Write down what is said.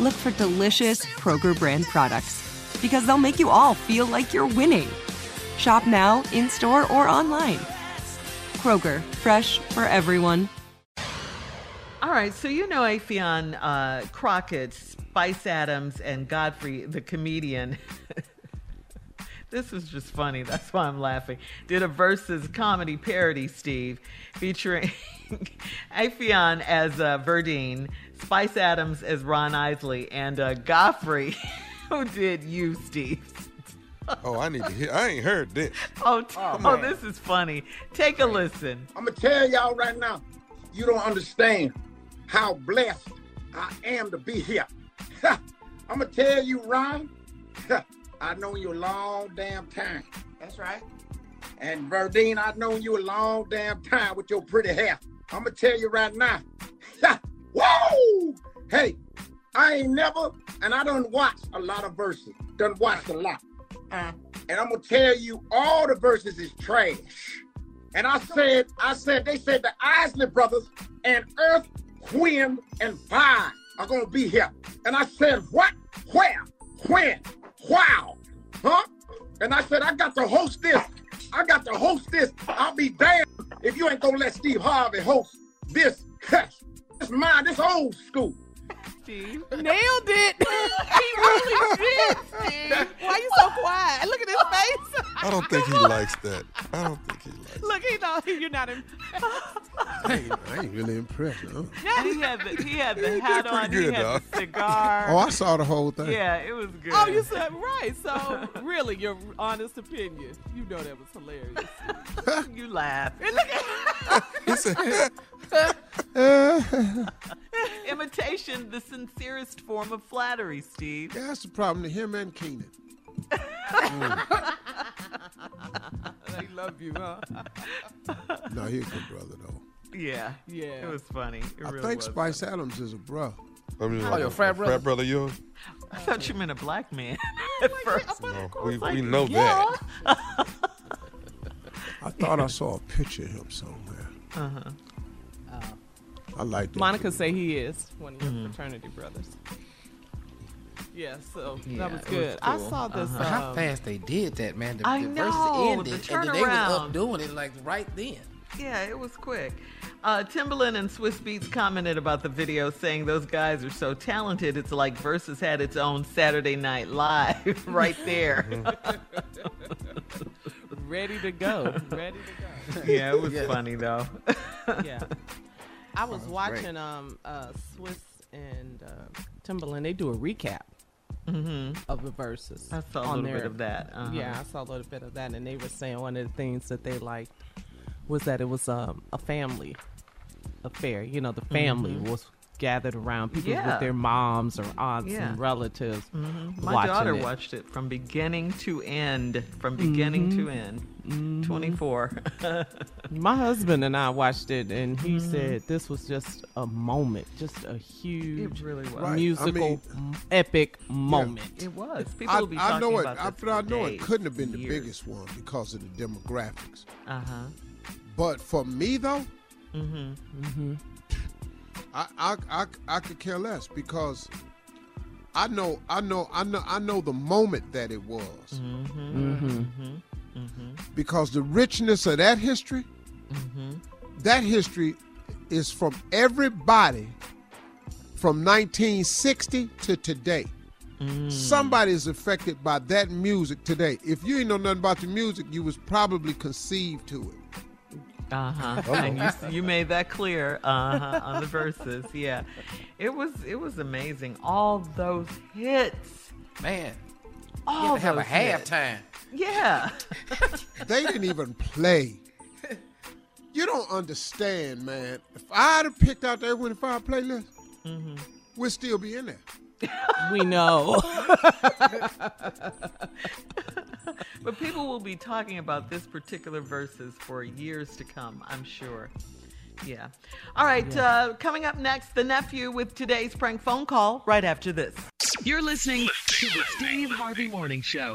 look for delicious Kroger brand products because they'll make you all feel like you're winning. Shop now, in store, or online. Kroger, fresh for everyone. All right, so you know Affion uh, Crockett, Spice Adams, and Godfrey, the comedian. this is just funny. That's why I'm laughing. Did a versus comedy parody, Steve, featuring Affion as uh, Verdine, Spice Adams as Ron Isley, and uh, Godfrey, who did you, Steve. Oh, I need to hear. I ain't heard this. Oh, t- oh, this is funny. Take a listen. I'm gonna tell y'all right now, you don't understand how blessed I am to be here. I'm gonna tell you, Ron, I've known you a long damn time. That's right. And Verdine, I've known you a long damn time with your pretty hair. I'm gonna tell you right now. Hey, I ain't never, and I don't watch a lot of verses. Done watched a lot. Uh, And I'm gonna tell you, all the verses is trash. And I said, I said, they said the Isley brothers and Earth, Wind, and Fire are gonna be here. And I said, what? Where? When? Wow? Huh? And I said, I got to host this. I got to host this. I'll be damned if you ain't gonna let Steve Harvey host this. This mine, this old school. Steve. Nailed it. he really did, Steve. Why you so quiet? Look at his face. I don't think he likes that. I don't think he likes. Look, he know you're not in. I ain't, I ain't really impressed. Huh? he had the he had the hat on. good, he had dog. the cigar. Oh, I saw the whole thing. yeah, it was good. Oh, you said right. So, really, your honest opinion. You know that was hilarious. you laugh. He said, uh, Imitation, the sincerest form of flattery, Steve. That's the problem to him and Keenan. they love you, huh? No, he's a good brother though. Yeah, Yeah. it was funny. It I really think was. Spice Adams is a bro. I mean, Oh, your frat brother? Frat brother, yours? I thought you meant a black man at first. No, we, we know that. I thought I saw a picture of him somewhere. Uh-huh. I like that. Monica dude. say he is one of your fraternity brothers. Yeah, so Yeah, that was it was good. I saw this. Uh-huh. How um, fast they did that, man. The, I the know, verse ended, the and then they was up doing it like right then. Yeah, it was quick. Uh, Timbaland and Swizz Beatz commented about the video, saying those guys are so talented. It's like Versus had its own Saturday Night Live right there. ready to go. ready to go. yeah, it was Yeah. funny though. yeah. I was great. watching um uh Swizz and uh, Timbaland. They do a recap of the verses. Mm-hmm. I saw a on little bit of that. Uh-huh. Yeah, I saw a little bit of that, and they were saying one of the things that they liked was that it was um, a family affair. You know, the family was gathered around people Mm-hmm. Yeah. with their moms or aunts Yeah. and relatives. My daughter it. watched it from beginning to end. From beginning to end. 24. My husband and I watched it, and he Mm-hmm. said this was just a moment, just a huge really was. Right. I musical mean- epic moment. It was. People I, will be I talking know it. about I, this I for know it couldn't have been the biggest one because of the demographics. Uh huh. But for me though, Mm-hmm. I, I I I could care less because I know I know I know I know the moment that it was Mm-hmm. Because the richness of that history, Mm-hmm. that history is from everybody from 1960 to today. Mm. Somebody is affected by that music today. If you ain't know nothing about the music, you was probably conceived to it. Uh huh. and you, you made that clear. Uh huh. On the verses, yeah. It was it was amazing. All those hits. Man, All you have have a those hits. halftime. Yeah. They didn't even play. You don't understand, man. If I'd have picked out the Erwin Fire playlist, Mm-hmm. we'd still be in there. We know. But people will be talking about this particular verses for years to come, I'm sure. Yeah. All right. Uh, coming up next, the nephew with today's prank phone call right after this. You're listening to the Steve Harvey Morning Show.